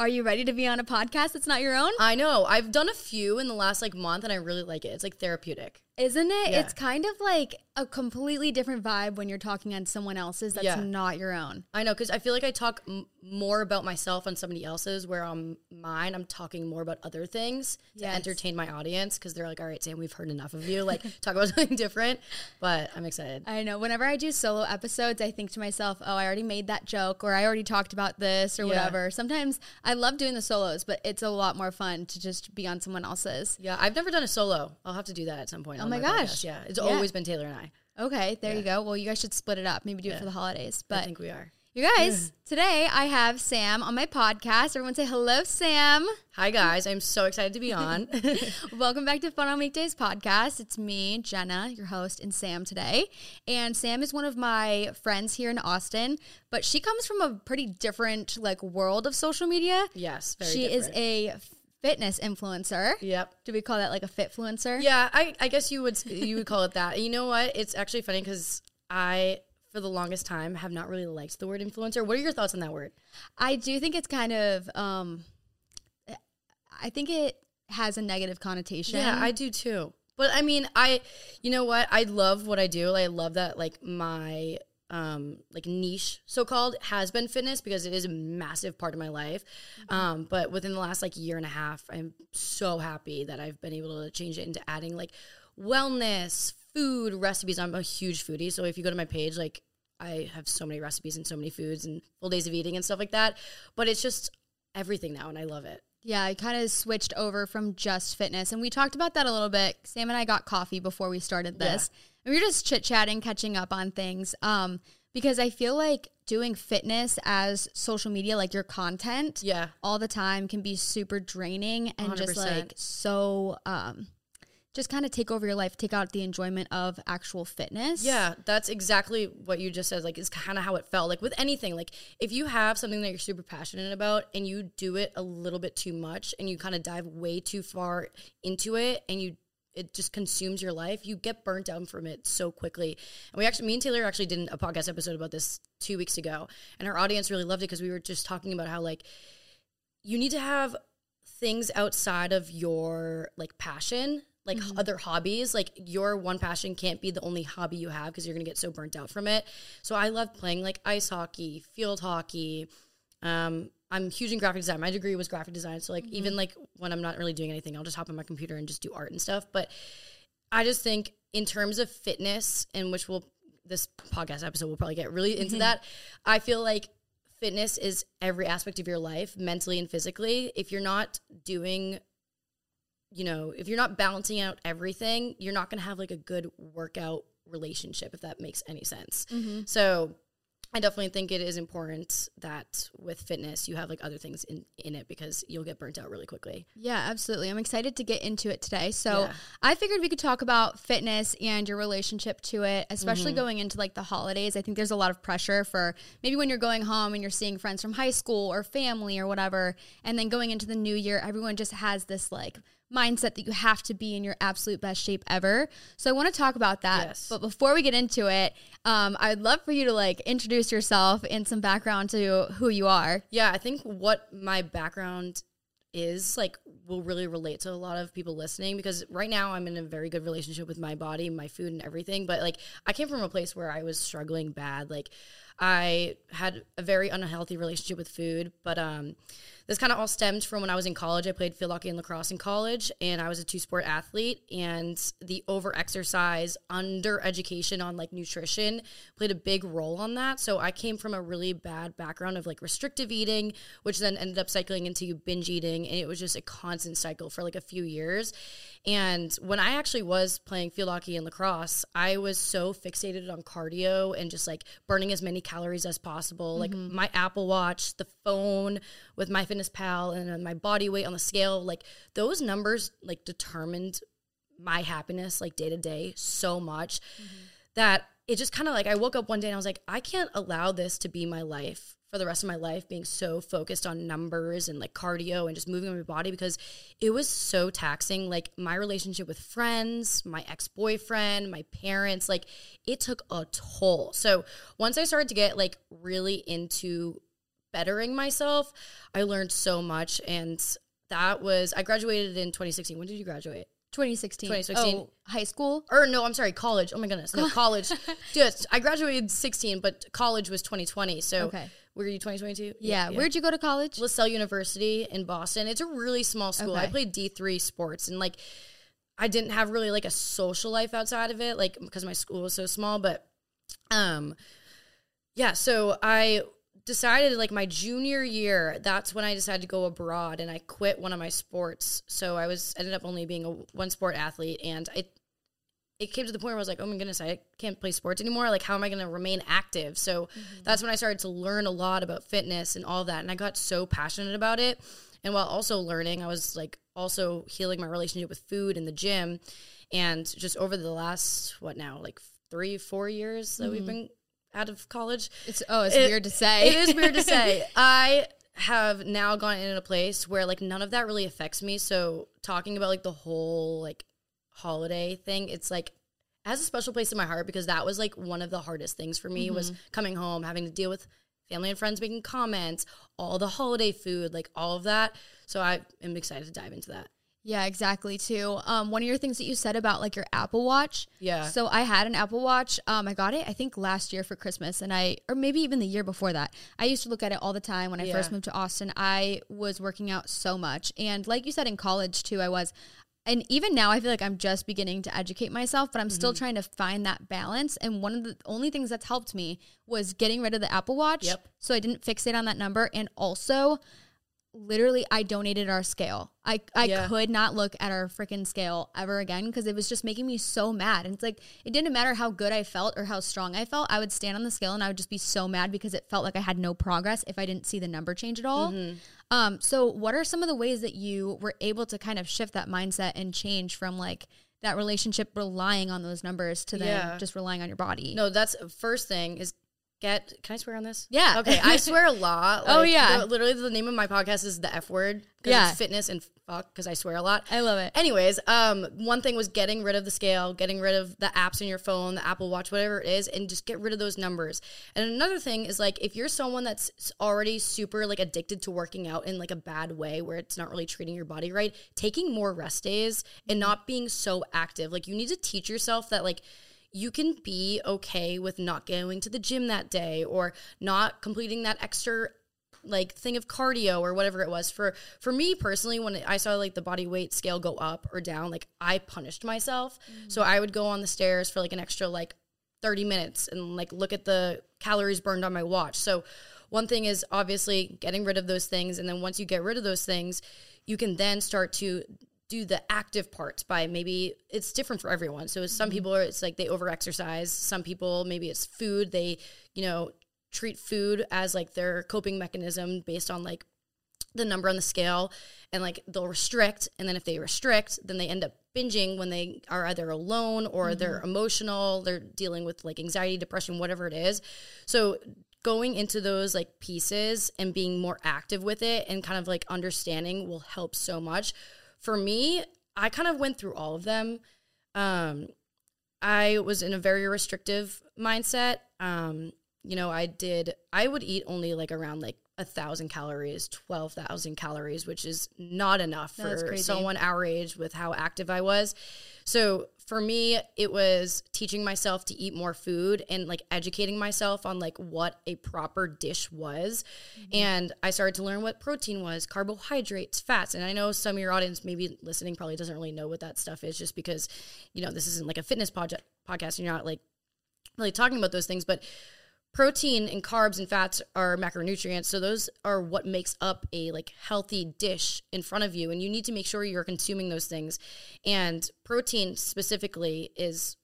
Are you ready to be on a podcast that's not your own? I know. I've done a few in the last like month and I really like it. It's like therapeutic. Isn't it? Yeah. It's kind of like a completely different vibe when you're talking on someone else's that's Yeah. not your own. I know because I feel like I talk m- more about myself on somebody else's, where on mine I'm talking more about other things to entertain my audience because they're like, "All right, Sam, we've heard enough of you. Like, talk about something different." But I'm excited. I know. Whenever I do solo episodes, I think to myself, oh, I already made that joke or I already talked about this or Yeah. whatever. Sometimes I love doing the solos, but it's a lot more fun to just be on someone else's. Yeah, I've never done a solo. I'll have to do that at some point. Oh on my podcast. gosh. Yeah, it's Yeah. always been Taylor and I. Okay, there you go. Well, you guys should split it up. Maybe do it for the holidays. But I think we are. you guys, today I have Sam on my podcast. Everyone say hello, Sam. Hi guys, I'm so excited to be on. Welcome back to Fun on Weekdays podcast. It's me, Jenna, your host, and Sam today. And Sam is one of my friends here in Austin, but she comes from a pretty different like world of social media. yes, very she different. is a fitness influencer. Yep. Do we call that like a fitfluencer? Yeah, I, I guess you would you would call it that. And you know what? It's actually funny because I, for the longest time, have not really liked the word influencer. What are your thoughts on that word? I do think it's kind of um I think it has a negative connotation. Yeah, I do too. But I mean, I, you know what? I love what I do. I love that like my um like niche so called has been fitness because it is a massive part of my life. Um but within the last like year and a half, I'm so happy that I've been able to change it into adding like wellness, food, recipes. I'm a huge foodie, so if you go to my page like I have so many recipes and so many foods and full days of eating and stuff like that. But it's just everything now and I love it. Yeah, I kind of switched over from just fitness. And we talked about that a little bit. Sam and I got coffee before we started this. And we were just chit chatting, catching up on things. Um, because I feel like doing fitness as social media, like your content, Yeah. all the time can be super draining and just 100%. like so um just kind of take over your life, take out the enjoyment of actual fitness. Yeah, that's exactly what you just said. Like, it's kind of how it felt. Like, with anything, like, if you have something that you're super passionate about and you do it a little bit too much and you kind of dive way too far into it and you, it just consumes your life, you get burnt out from it so quickly. And we actually, me and Taylor actually did a podcast episode about this two weeks ago, and our audience really loved it because we were just talking about how, like, you need to have things outside of your like passion like mm-hmm. other hobbies like your one passion can't be the only hobby you have because you're gonna get so burnt out from it. So i love playing like ice hockey field hockey. Um i'm huge in graphic design. My degree was graphic design so like mm-hmm. even like when i'm not really doing anything i'll just hop on my computer and just do art and stuff. But i just think in terms of fitness and which we'll this podcast episode will probably get really into mm-hmm. that i feel like fitness is every aspect of your life mentally and physically. If you're not doing you know if you're not balancing out everything you're not going to have like a good workout relationship if that makes any sense so i definitely think it is important that with fitness you have like other things in, in it because you'll get burnt out really quickly Yeah, absolutely. I'm excited to get into it today. So, Yeah. I figured we could talk about fitness and your relationship to it, especially Mm-hmm. going into like the holidays. I think there's a lot of pressure for maybe when you're going home and you're seeing friends from high school or family or whatever, and then going into the new year, everyone just has this like mindset that you have to be in your absolute best shape ever. So I want to talk about that. Yes. But before we get into it, um, I'd love for you to like introduce yourself and some background to who you are. yeah i think what my background is like will really relate to a lot of people listening because right now I'm in a very good relationship with my body, my food and everything, but like I came from a place where I was struggling bad. Like I had a very unhealthy relationship with food, but um this kind of all stemmed from when I was in college. I played field hockey and lacrosse in college, and I was a two sport athlete. And the over exercise, under education on like nutrition played a big role on that. So I came from a really bad background of like restrictive eating, which then ended up cycling into binge eating. And it was just a constant cycle for like a few years. And when I actually was playing field hockey and lacrosse, I was so fixated on cardio and just like burning as many calories as possible. Like mm-hmm. my Apple Watch, the phone with my Fitness Pal, and uh, my body weight on the scale, like those numbers like determined my happiness like day to day so much mm-hmm. that it just kind of like I woke up one day and I was like, I can't allow this to be my life for the rest of my life, being so focused on numbers and like cardio and just moving my body because it was so taxing. Like my relationship with friends, my ex boyfriend, my parents, like it took a toll. So once I started to get like really into bettering myself, I learned so much. And that was, I graduated in 2016. When did you graduate? 2016. 2016. Oh, high school? Or no, I'm sorry, college. Oh my goodness. No, college. Just, I graduated 16, but college was 2020. So Okay. were you 2022? Yeah. Where'd you go to college? Lasell University in Boston. It's a really small school. I played D3 sports and like I didn't have really like a social life outside of it like because my school was so small, but um yeah, so I decided like my junior year, that's when I decided to go abroad and I quit one of my sports. So I was ended up only being a one sport athlete and I it came to the point where I was like, oh my goodness, I can't play sports anymore. Like, how am I going to remain active? So mm-hmm. that's when I started to learn a lot about fitness and all that. And I got so passionate about it. And while also learning, I was like also healing my relationship with food in the gym. And just over the last, what now, like three, four years that we've mm-hmm. been out of college, It's oh, it's It- weird to say. it is weird to say. I have now gone in a place where like none of that really affects me. So talking about like the whole like holiday thing, it's like it has a special place in my heart because that was like one of the hardest things for me was mm-hmm. coming home, having to deal with family and friends making comments, all the holiday food, like all of that. So I am excited to dive into that. Yeah, exactly. Too. Um, one of your things that you said about like your Apple Watch. Yeah. So I had an Apple Watch. Um, I got it I think last year for Christmas, and I or maybe even the year before that. I used to look at it all the time when I first moved to Austin. I was working out so much, and like you said in college too, I was. And even now, I feel like I'm just beginning to educate myself, but I'm still Mm-hmm. trying to find that balance. And one of the only things that's helped me was getting rid of the Apple Watch. Yep. So I didn't fixate on that number. And also, literally I donated our scale. I I Yeah. could not look at our freaking scale ever again because it was just making me so mad. And it's like it didn't matter how good I felt or how strong I felt. I would stand on the scale and I would just be so mad because it felt like I had no progress if I didn't see the number change at all. Um so what are some of the ways that you were able to kind of shift that mindset and change from like that relationship relying on those numbers to then Yeah. just relying on your body? No, that's first thing is get. Can I swear on this? Yeah. Okay, I swear a lot. Oh, yeah. the- literally, the name of my podcast is the F word. Yeah. It's fitness and fuck because I swear a lot. I love it. Anyways, um, one thing was getting rid of the scale, getting rid of the apps on your phone, the Apple Watch, whatever it is, and just get rid of those numbers. And another thing is like if you're someone that's already super like addicted to working out in like a bad way where it's not really treating your body right, taking more rest days and not being so active. Like you need to teach yourself that like you can be okay with not going to the gym that day or not completing that extra like thing of cardio or whatever it was. For for me personally when i saw like the body weight scale go up or down like i punished myself. So mm-hmm. i would go on the stairs for like an extra like 30 minutes and like look at the calories burned on my watch. So one thing is obviously getting rid of those things and then once you get rid of those things you can then start to do the active parts by maybe it's different for everyone. So some mm-hmm. people are it's like they over exercise some people maybe it's food. They you know treat food as like their coping mechanism based on like the number on the scale. And like they'll restrict and then if they restrict then they end up binging when they are either alone or mm-hmm. they're emotional they're dealing with like anxiety depression whatever it is. So going into those like pieces and being more active with it and kind of like understanding will help so much for me i kind of went through all of them. Um i was in a very restrictive mindset. Um you know i did i would eat only like around like a thousand calories 12000 calories which is not enough that's for crazy. someone our age with how active i was. So for me it was teaching myself to eat more food and like educating myself on like what a proper dish was. Mm-hmm. And i started to learn what protein was carbohydrates fats. And i know some of your audience maybe listening probably doesn't really know what that stuff is just because you know this isn't like a fitness project podcast. And you're not like really talking about those things, but protein and carbs and fats are macronutrients. So those are what makes up a like healthy dish in front of you and you need to make sure you're consuming those things. And protein specifically is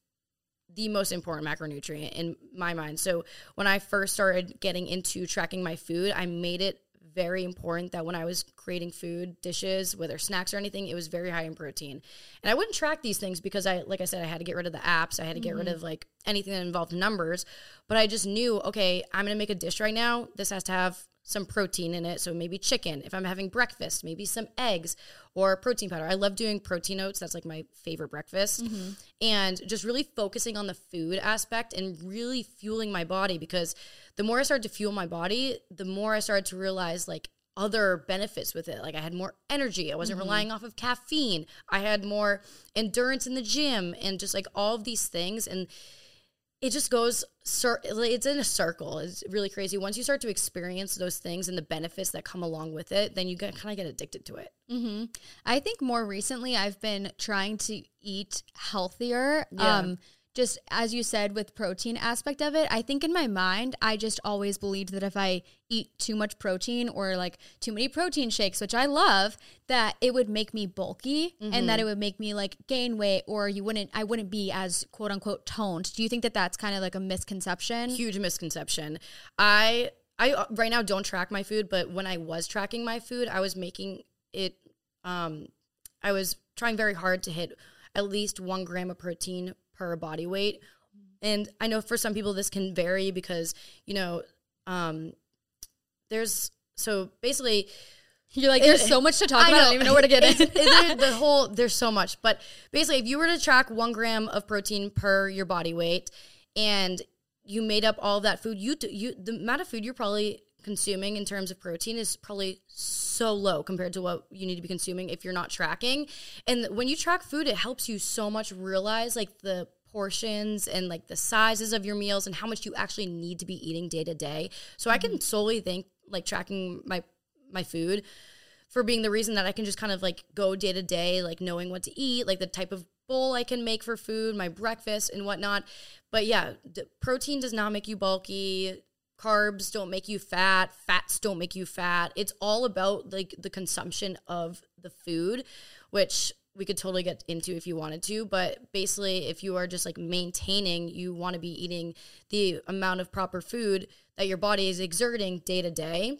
the most important macronutrient in my mind. So when I first started getting into tracking my food, I made it very important that when I was creating food dishes, whether snacks or anything, it was very high in protein. And I wouldn't track these things because I like I said I had to get rid of the apps, I had to get rid of like anything that involved numbers, but I just knew, okay, I'm going to make a dish right now. This has to have some protein in it. So maybe chicken. If I'm having breakfast, maybe some eggs or protein powder. I love doing protein oats. That's like my favorite breakfast. Mm-hmm. And just really focusing on the food aspect and really fueling my body because the more I started to fuel my body, the more I started to realize like other benefits with it. Like I had more energy. I wasn't mm-hmm. relying off of caffeine. I had more endurance in the gym and just like all of these things. And it just goes it's in a circle it's really crazy once you start to experience those things and the benefits that come along with it then you kind of get addicted to it mm-hmm. i think more recently i've been trying to eat healthier yeah. um, just as you said with protein aspect of it i think in my mind i just always believed that if i eat too much protein or like too many protein shakes which i love that it would make me bulky mm-hmm. and that mm-hmm. it would make me like gain weight or you wouldn't i wouldn't be as quote unquote toned do you think that that's kind of like a misconception huge misconception i i uh, right now don't track my food but when i was tracking my food i was making it um i was trying very hard to hit at least one gram of protein per body weight. And I know for some people this can vary because, you know, um, there's so basically you're like, there's it, so much to talk I about. Know. I don't even know where to get it. the whole, there's so much. But basically, if you were to track one gram of protein per your body weight and you made up all that food, you, you the amount of food you're probably consuming in terms of protein is probably so low compared to what you need to be consuming if you're not tracking. And when you track food, it helps you so much realize like the portions and like the sizes of your meals and how much you actually need to be eating day to day. So mm-hmm. I can mm-hmm. solely thank like tracking my my food for being the reason that I can just kind of like go day to day, like knowing what to eat, like the type of bowl I can make for food, my breakfast and whatnot. But yeah, protein does not make you bulky carbs don't make you fat fats don't make you fat. It's all about like the consumption of the food which we could totally get into if you wanted to but basically if you are just like maintaining you want to be eating the amount of proper food that your body is exerting day to day.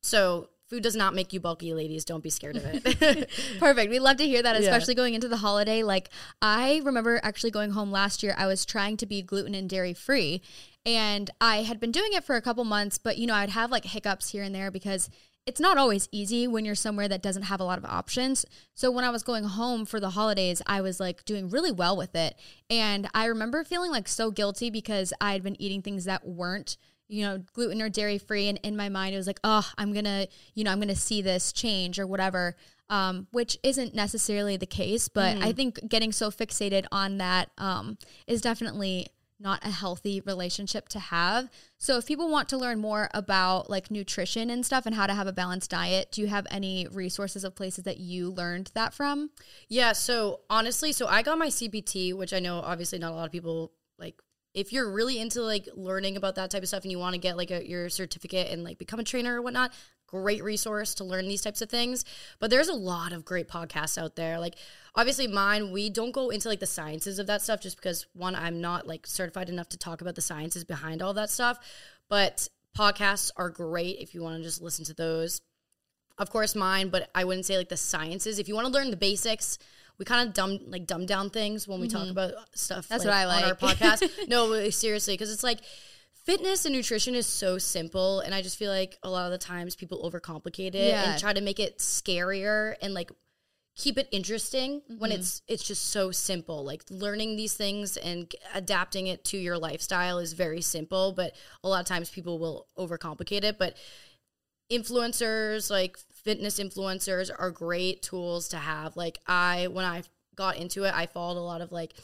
So food does not make you bulky ladies. Don't be scared of it. Perfect. We love to hear that especially yeah. going into the holiday. Like i remember actually going home last year i was trying to be gluten and dairy free and I had been doing it for a couple months, but you know, I'd have like hiccups here and there because it's not always easy when you're somewhere that doesn't have a lot of options. So when I was going home for the holidays, I was like doing really well with it. And I remember feeling like so guilty because I had been eating things that weren't, you know, gluten or dairy free. And in my mind, it was like, oh, I'm going to, you know, I'm going to see this change or whatever. Um, which isn't necessarily the case, but mm. I think getting so fixated on that um, is definitely not a healthy relationship to have. So if people want to learn more about like nutrition and stuff and how to have a balanced diet, do you have any resources of places that you learned that from? Yeah, so honestly, so I got my CPT, which I know obviously not a lot of people like if you're really into like learning about that type of stuff and you want to get like a, your certificate and like become a trainer or whatnot, great resource to learn these types of things. But there's a lot of great podcasts out there. Like obviously mine, we don't go into like the sciences of that stuff just because one, I'm not like certified enough to talk about the sciences behind all that stuff. But podcasts are great if you want to just listen to those. Of course, mine, but I wouldn't say like the sciences. If you want to learn the basics, we kind of dumb like dumb down things when we mm-hmm. talk about stuff. That's like, what I like on our podcast. no, seriously, because it's like fitness and nutrition is so simple and i just feel like a lot of the times people overcomplicate it yeah. and try to make it scarier and like keep it interesting mm-hmm. when it's it's just so simple like learning these things and adapting it to your lifestyle is very simple but a lot of times people will overcomplicate it but influencers like fitness influencers are great tools to have like i when i got into it i followed a lot of like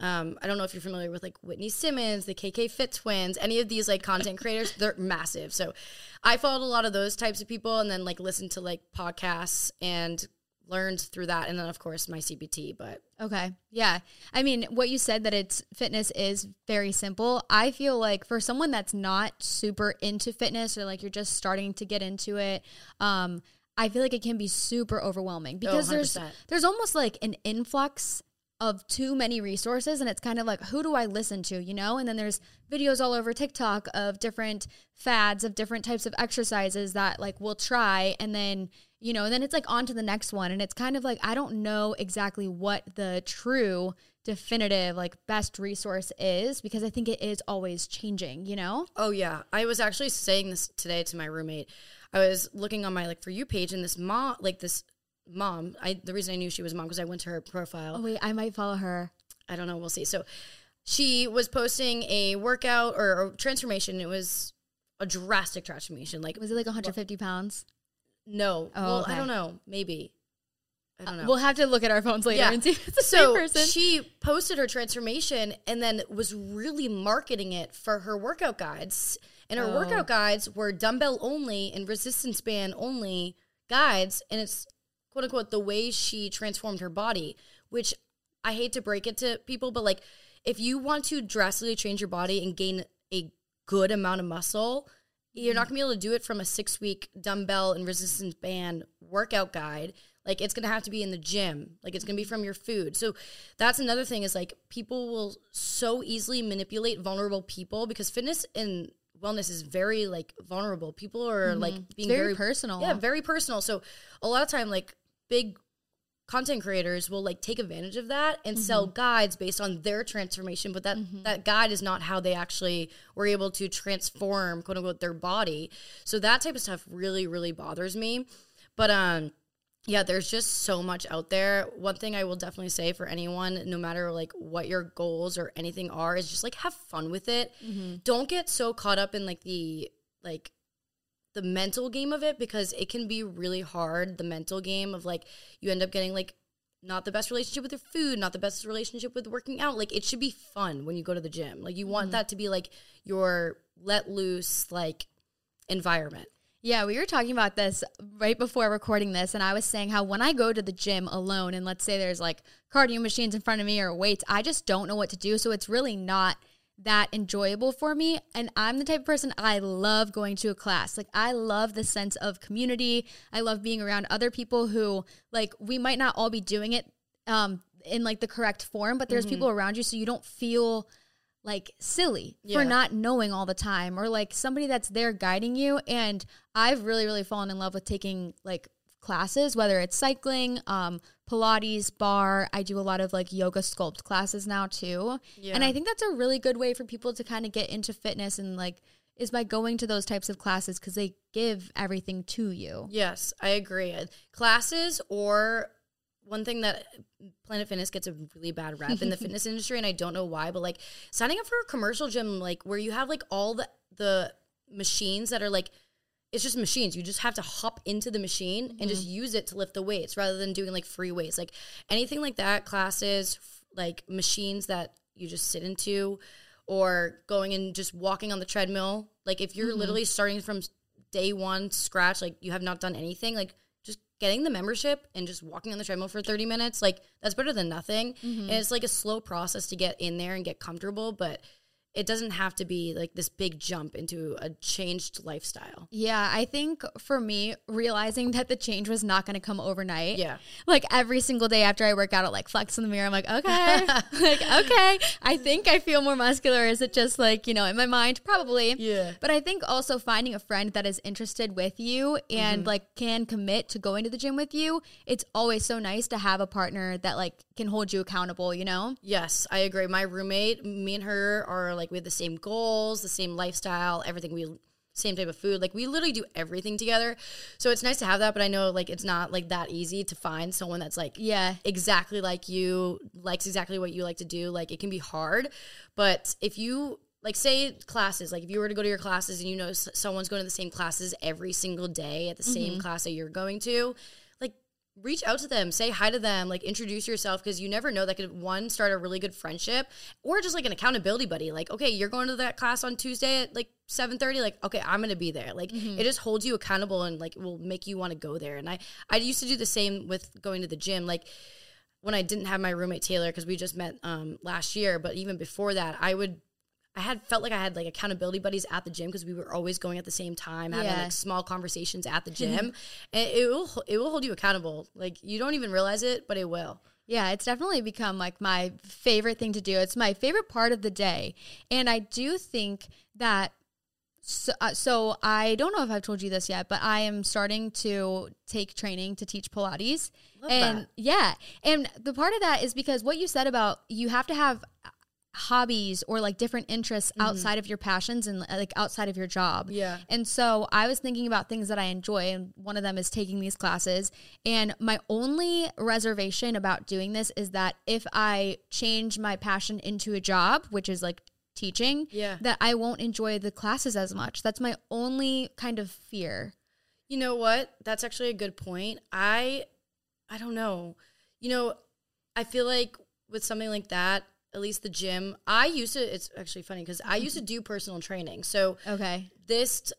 um, I don't know if you're familiar with like Whitney Simmons, the KK Fit Twins, any of these like content creators, they're massive. So I followed a lot of those types of people and then like listened to like podcasts and learned through that and then of course my CPT but okay. Yeah. I mean what you said that it's fitness is very simple. I feel like for someone that's not super into fitness or like you're just starting to get into it um I feel like it can be super overwhelming because oh, there's there's almost like an influx of too many resources and it's kind of like who do I listen to, you know? And then there's videos all over TikTok of different fads of different types of exercises that like we'll try and then, you know, and then it's like on to the next one and it's kind of like I don't know exactly what the true definitive like best resource is because I think it is always changing, you know? Oh yeah, I was actually saying this today to my roommate. I was looking on my like for you page, and this mom, like this mom, I the reason I knew she was mom because I went to her profile. Oh wait, I might follow her. I don't know. We'll see. So she was posting a workout or, or transformation. It was a drastic transformation. Like Was it like 150 pounds? no, Oh, well okay. I don't know. Maybe I don't uh, know. We'll have to look at our phones later Yeah. and see if it's the so same person. she posted her transformation and then was really marketing it for her workout guides. And her Oh. workout guides were dumbbell only and resistance band only guides. And it's quote unquote the way she transformed her body, which I hate to break it to people, but like if you want to drastically change your body and gain a good amount of muscle, you're not mm-hmm. gonna be able to do it from a six week dumbbell and resistance band workout guide. Like it's gonna have to be in the gym. Like it's gonna be from your food. So that's another thing is like people will so easily manipulate vulnerable people because fitness and wellness is very like vulnerable. People are like mm-hmm. being very very, personal. Yeah, very personal. So a lot of time like big content creators will like take advantage of that and mm-hmm. sell guides based on their transformation but that mm-hmm. that guide is not how they actually were able to transform quote unquote their body. So that type of stuff really really bothers me. But um yeah there's just so much out there. One thing i will definitely say for anyone no matter like what your goals or anything are is just like have fun with it. Mm-hmm. Don't get so caught up in like the like the mental game of it because it can be really hard the mental game of like you end up getting like not the best relationship with your food not the best relationship with working out. Like it should be fun when you go to the gym. Like you want mm-hmm. that to be like your let loose like environment. Yeah, we were talking about this right before recording this, and I was saying how when I go to the gym alone, and let's say there's like cardio machines in front of me or weights, I just don't know what to do. So it's really not that enjoyable for me. And I'm the type of person I love going to a class. Like, I love the sense of community. I love being around other people who, like, we might not all be doing it um, in like the correct form, but there's people around you so you don't feel like silly Yeah. for not knowing all the time or like somebody that's there guiding you and i've really really fallen in love with taking like classes whether it's cycling um pilates barre. I do a lot of like yoga sculpt classes now too. And i think that's a really good way for people to kind of get into fitness and like is by going to those types of classes because they give everything to you. Yes, I agree. Classes or one thing that Planet Fitness gets a really bad rep in the fitness industry, and I don't know why, but like signing up for a commercial gym, like where you have like all the the machines that are like it's just machines. You just have to hop into the machine and just mm-hmm. use it to lift the weights rather than doing like free weights. Like anything like that, classes, f- like machines that you just sit into or going and just walking on the treadmill. Like if you're mm-hmm. literally starting from day one scratch, like you have not done anything, like just getting the membership and just walking on the treadmill for 30 minutes, like that's better than nothing. Mm-hmm. And it's like a slow process to get in there and get comfortable, but it doesn't have to be like this big jump into a changed lifestyle. Yeah, I think for me, realizing that the change was not going to come overnight. Yeah. Like every single day after I work out, I'll like flex in the mirror. I'm like, okay, like, okay, I think I feel more muscular. Is it just like, you know, in my mind? Probably. Yeah. But I think also finding a friend that is interested with you and mm-hmm. like can commit to going to the gym with you, it's always so nice to have a partner that like can hold you accountable, you know? Yes, I agree. My roommate, me and her are like we have the same goals, the same lifestyle, everything we same type of food. Like we literally do everything together. So it's nice to have that, but I know like it's not like that easy to find someone that's like Yeah. exactly like you, likes exactly what you like to do. Like it can be hard, but if you like say classes, like if you were to go to your classes and you know someone's going to the same classes every single day at the same mm-hmm. class that you're going to, reach out to them, say hi to them, like introduce yourself because you never know that could one start a really good friendship or just like an accountability buddy. Like, okay, you're going to that class on Tuesday at like 7:30, like, okay, I'm going to be there. Like it just holds you accountable and like will make you want to go there. And I I used to do the same with going to the gym like when I didn't have my roommate Taylor because we just met um last year, but even before that, I would I had felt like I had like accountability buddies at the gym because we were always going at the same time, having Yeah. like small conversations at the gym, and it will it will hold you accountable. Like you don't even realize it, but it will. Yeah, it's definitely become like my favorite thing to do. It's my favorite part of the day. And I do think that So, uh, so I don't know if I've told you this yet, but I am starting to take training to teach Pilates. Love and that. yeah, and the part of that is because what you said about you have to have hobbies or like different interests outside of your passions and like outside of your job. Mm-hmm. Yeah. And so I was thinking about things that I enjoy, and one of them is taking these classes. And my only reservation about doing this is that if I change my passion into a job, which is like teaching, Yeah. that I won't enjoy the classes as much. That's my only kind of fear. You know what? That's actually a good point. I I don't know. You know, I feel like with something like that, at least the gym, I used to it's actually funny cuz I used to do personal training. So Okay. this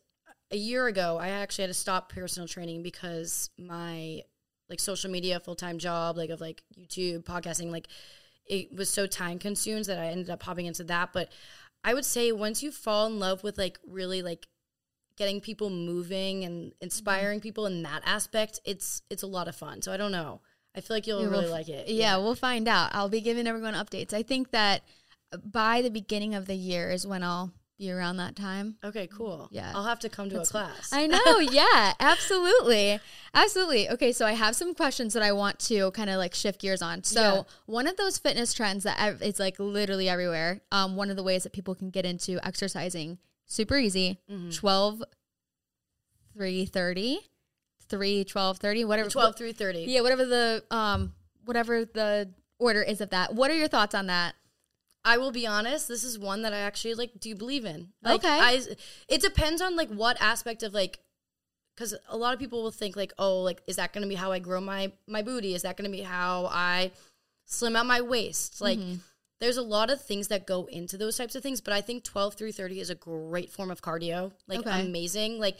a year ago, I actually had to stop personal training because my like social media full time job, like of like YouTube, podcasting, like it was so time consumed that I ended up hopping into that. But I would say once you fall in love with like really like getting people moving and inspiring mm-hmm. people in that aspect, it's it's a lot of fun. So I don't know. I feel like you'll Yeah, really like it. Yeah, we'll find out. I'll be giving everyone updates. I think that by the beginning of the year is when I'll be around that time. Okay, cool. Yeah. I'll have to come to a class. I know. Yeah, absolutely. Absolutely. Okay, so I have some questions that I want to kind of like shift gears on. So, Yeah. one of those fitness trends that ev- it's like literally everywhere, um, one of the ways that people can get into exercising, super easy, Mm-hmm. 12, 3, 30, 3, 12, 30, whatever. 12 through 30. Yeah, whatever the um whatever the order is of that. What are your thoughts on that? I will be honest. This is one that I actually like do you believe in. Like, Okay. I, it depends on like what aspect of like, because a lot of people will think like, oh, like is that going to be how I grow my my booty? Is that going to be how I slim out my waist? Like, Mm-hmm. there's a lot of things that go into those types of things. But I think 12 through 30 is a great form of cardio. Like Okay. amazing. Like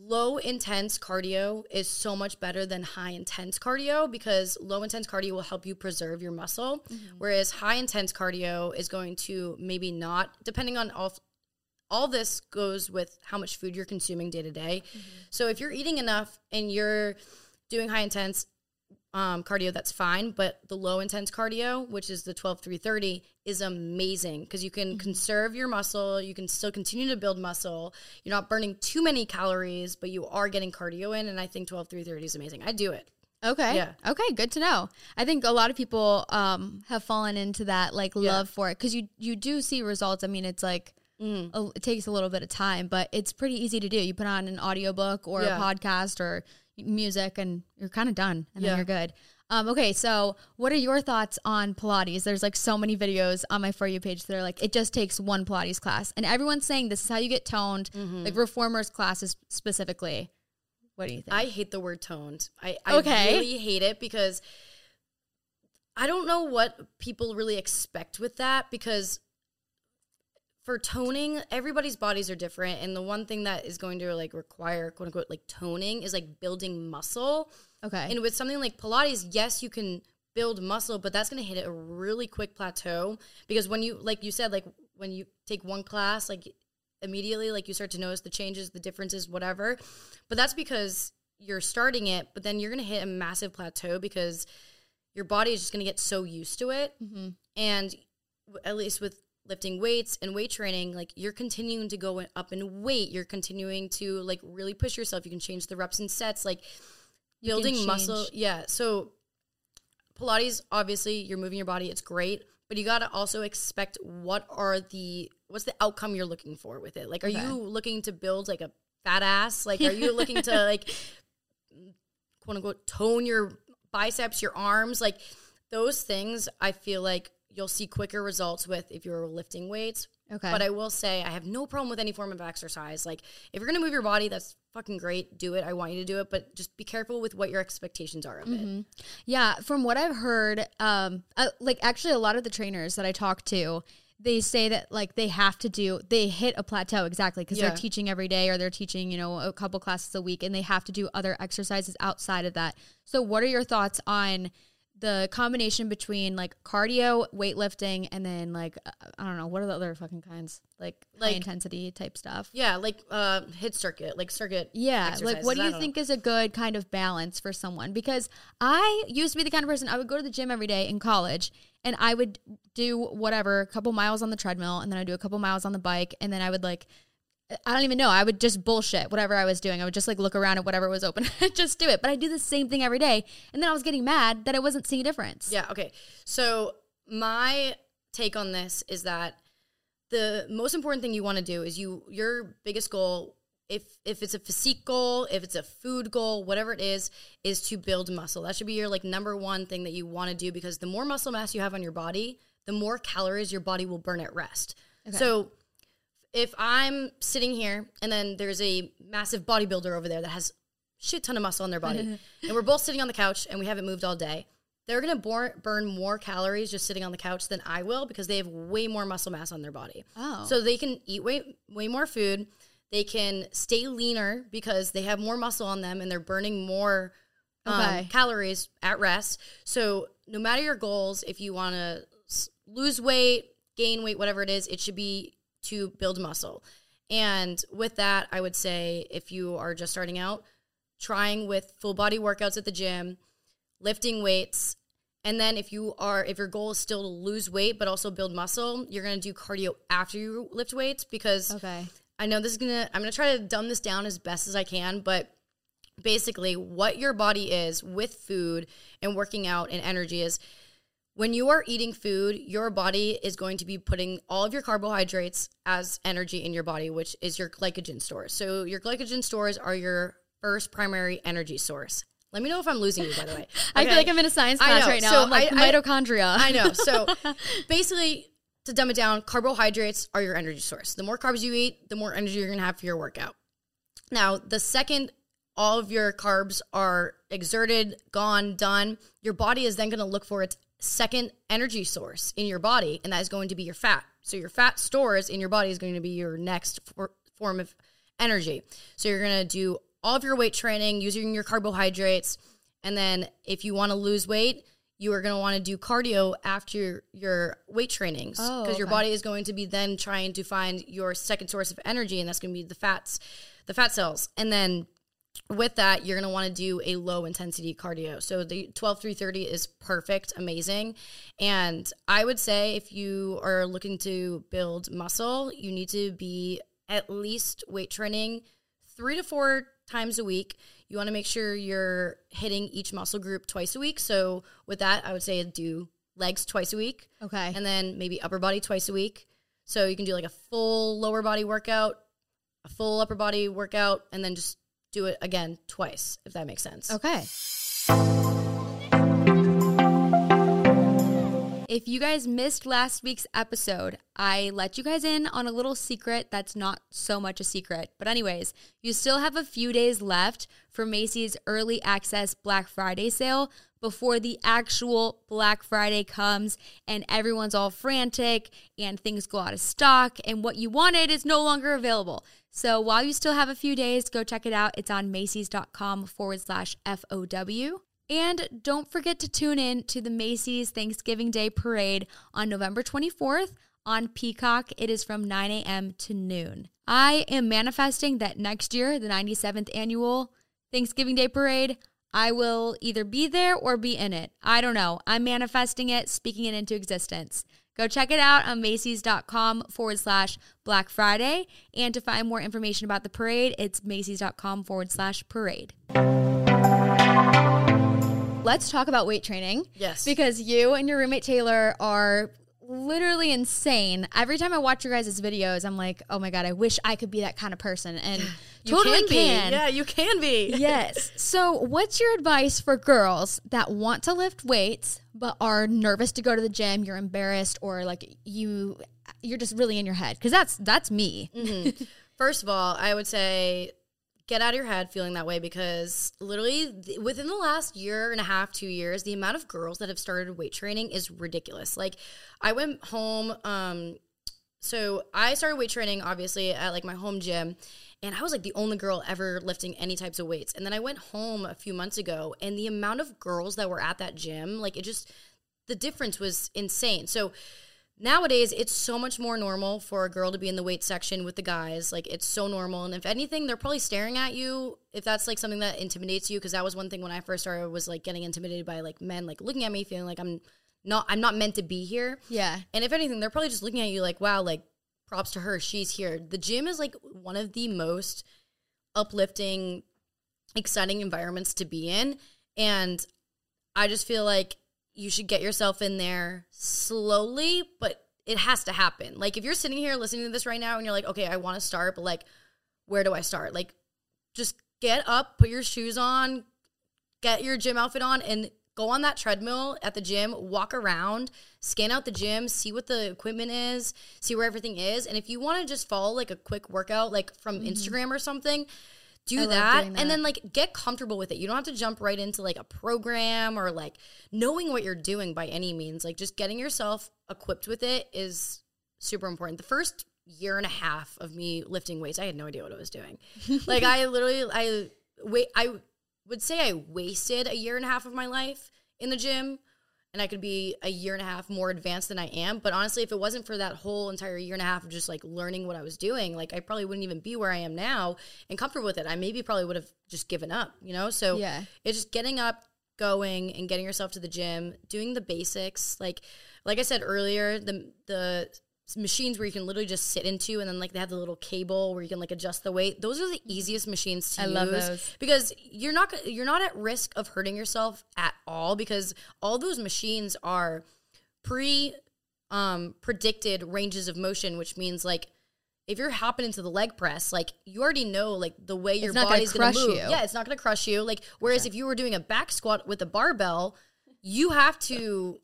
low intense cardio is so much better than high intense cardio because low intense cardio will help you preserve your muscle mm-hmm. whereas high intense cardio is going to maybe not depending on all all this goes with how much food you're consuming day to day. Mm-hmm. So if you're eating enough and you're doing high intense um, cardio that's fine but the low intense cardio which is the 12 through 30 is amazing because you can conserve your muscle you can still continue to build muscle you're not burning too many calories but you are getting cardio in and i think 12 through 30 is amazing i do it Okay. Yeah. Okay, good to know. I think a lot of people um have fallen into that like love for it cuz you you do see results. I mean, it's like Mm-hmm. a, it takes a little bit of time, but it's pretty easy to do. You put on an audiobook or Yeah. a podcast or music and you're kind of done and Yeah. then you're good. Um, okay, so what are your thoughts on Pilates? There's like so many videos on my For You page that are like, it just takes one Pilates class. And everyone's saying this is how you get toned, Mm-hmm. like reformers classes specifically. What do you think? I hate the word toned. I, I Okay. really hate it because I don't know what people really expect with that because for toning, everybody's bodies are different. And the one thing that is going to like require quote unquote like toning is like building muscle. okay. And with something like Pilates, yes, you can build muscle, but that's going to hit a really quick plateau because when you, like you said, like when you take one class, like immediately, like you start to notice the changes, the differences, whatever. But that's because you're starting it, but then you're going to hit a massive plateau because your body is just going to get so used to it. Mhm. And at least with lifting weights and weight training, like you're continuing to go up in weight. You're continuing to like really push yourself. You can change the reps and sets, like building muscle. Yeah. So Pilates, obviously, you're moving your body. It's great, but you got to also expect what are the what's the outcome you're looking for with it. Like, are Okay. you looking to build like a fat ass? Like, are you looking to like quote unquote tone your biceps, your arms, like those things? I feel like you'll see quicker results with if you're lifting weights. Okay. But I will say I have no problem with any form of exercise. Like if you're gonna move your body, that's fucking great. Do it. I want you to do it, but just be careful with what your expectations are of it. Yeah, from what I've heard, um, uh, like actually a lot of the trainers that I talk to, they say that like they have to do, they hit a plateau exactly because Yeah. they're teaching every day or they're teaching, you know, a couple classes a week and they have to do other exercises outside of that. So, what are your thoughts on the combination between like cardio, weightlifting, and then like, uh, I don't know, what are the other fucking kinds? Like, high Like- intensity type stuff? Yeah, like uh, HIIT circuit, like circuit. Yeah, like what do you think is a good kind of balance for someone? Because I used to be the kind of person I would go to the gym every day in college and I would do whatever, a couple miles on the treadmill and then I'd do a couple miles on the bike and then I would like I don't even know. I would just bullshit whatever I was doing. I would just like look around at whatever was open and just do it. But I do the same thing every day. And then I was getting mad that I wasn't seeing a difference. Yeah, okay. So my take on this is that the most important thing you want to do is you your biggest goal if if it's a physique goal, if it's a food goal, whatever it is, is to build muscle. That should be your like number one thing that you want to do because the more muscle mass you have on your body, the more calories your body will burn at rest. Okay. So if I'm sitting here and then there's a massive bodybuilder over there that has shit ton of muscle on their body, and we're both sitting on the couch and we haven't moved all day, they're gonna bor- burn more calories just sitting on the couch than I will because they have way more muscle mass on their body. Oh, so they can eat way way more food. They can stay leaner because they have more muscle on them and they're burning more um, okay. calories at rest. So no matter your goals, if you want to lose weight, gain weight, whatever it is, it should be to build muscle. And with that, I would say if you are just starting out, trying with full body workouts at the gym, lifting weights, and then if you are if your goal is still to lose weight but also build muscle, you're going to do cardio after you lift weights because Okay. I know this is going to I'm going to try to dumb this down as best as I can, but basically what your body is with food and working out and energy is when you are eating food, your body is going to be putting all of your carbohydrates as energy in your body, which is your glycogen stores. So, your glycogen stores are your first primary energy source. Let me know if I'm losing you, by the way. Okay. I feel like I'm in a science class right now. So I'm like I, mitochondria. I know. So, basically, to dumb it down, carbohydrates are your energy source. The more carbs you eat, the more energy you're going to have for your workout. Now, the second all of your carbs are exerted, gone, done, your body is then going to look for its second energy source in your body, and that is going to be your fat. So your fat stores in your body is going to be your next for, form of energy. So you're going to do all of your weight training using your carbohydrates, and then if you want to lose weight, you are going to want to do cardio after your, your weight trainings because oh, okay. your body is going to be then trying to find your second source of energy, and that's going to be the fats, the fat cells, and then with that, you're going to want to do a low intensity cardio. So the 12 330 is perfect, amazing. And I would say if you are looking to build muscle, you need to be at least weight training three to four times a week. You want to make sure you're hitting each muscle group twice a week. So with that, I would say do legs twice a week. Okay. And then maybe upper body twice a week. So you can do like a full lower body workout, a full upper body workout, and then just do it again twice, if that makes sense. Okay. If you guys missed last week's episode, I let you guys in on a little secret that's not so much a secret. But, anyways, you still have a few days left for Macy's early access Black Friday sale before the actual Black Friday comes and everyone's all frantic and things go out of stock and what you wanted is no longer available. So while you still have a few days, go check it out. It's on Macy's.com forward slash FOW. And don't forget to tune in to the Macy's Thanksgiving Day Parade on November 24th on Peacock. It is from 9 a.m. to noon. I am manifesting that next year, the 97th annual Thanksgiving Day Parade, I will either be there or be in it. I don't know. I'm manifesting it, speaking it into existence. Go check it out on Macy's.com forward slash Black Friday. And to find more information about the parade, it's Macy's.com forward slash parade. Let's talk about weight training. Yes. Because you and your roommate Taylor are literally insane. Every time I watch your guys' videos, I'm like, oh my God, I wish I could be that kind of person. And you totally can, can. Yeah, you can be. yes. So, what's your advice for girls that want to lift weights but are nervous to go to the gym? You're embarrassed, or like you, you're just really in your head because that's that's me. Mm-hmm. First of all, I would say get out of your head feeling that way because literally th- within the last year and a half, two years, the amount of girls that have started weight training is ridiculous. Like, I went home. Um, so I started weight training obviously at like my home gym, and I was like the only girl ever lifting any types of weights. And then I went home a few months ago, and the amount of girls that were at that gym, like it just the difference was insane. So nowadays it's so much more normal for a girl to be in the weight section with the guys like it's so normal and if anything they're probably staring at you if that's like something that intimidates you because that was one thing when i first started was like getting intimidated by like men like looking at me feeling like i'm not i'm not meant to be here yeah and if anything they're probably just looking at you like wow like props to her. She's here. The gym is like one of the most uplifting, exciting environments to be in. And I just feel like you should get yourself in there slowly, but it has to happen. Like if you're sitting here listening to this right now and you're like, okay, I want to start, but like, where do I start? Like, just get up, put your shoes on, get your gym outfit on, and go on that treadmill at the gym, walk around, scan out the gym, see what the equipment is, see where everything is. And if you want to just follow like a quick workout, like from mm-hmm. Instagram or something, do that, that, and then like get comfortable with it. You don't have to jump right into like a program or like knowing what you're doing by any means. Like just getting yourself equipped with it is super important. The first year and a half of me lifting weights, I had no idea what I was doing. like I literally I wait I would say I wasted a year and a half of my life in the gym and I could be a year and a half more advanced than I am. But honestly, if it wasn't for that whole entire year and a half of just like learning what I was doing, like I probably wouldn't even be where I am now and comfortable with it. I maybe probably would have just given up, you know? So yeah. it's just getting up, going and getting yourself to the gym, doing the basics. Like like I said earlier, the the machines where you can literally just sit into and then like they have the little cable where you can like adjust the weight those are the easiest machines to I use love those. because you're not you're not at risk of hurting yourself at all because all those machines are pre um predicted ranges of motion which means like if you're hopping into the leg press, like you already know like the way your body's gonna, gonna move. You. Yeah, it's not gonna crush you. Like whereas okay. if you were doing a back squat with a barbell, you have to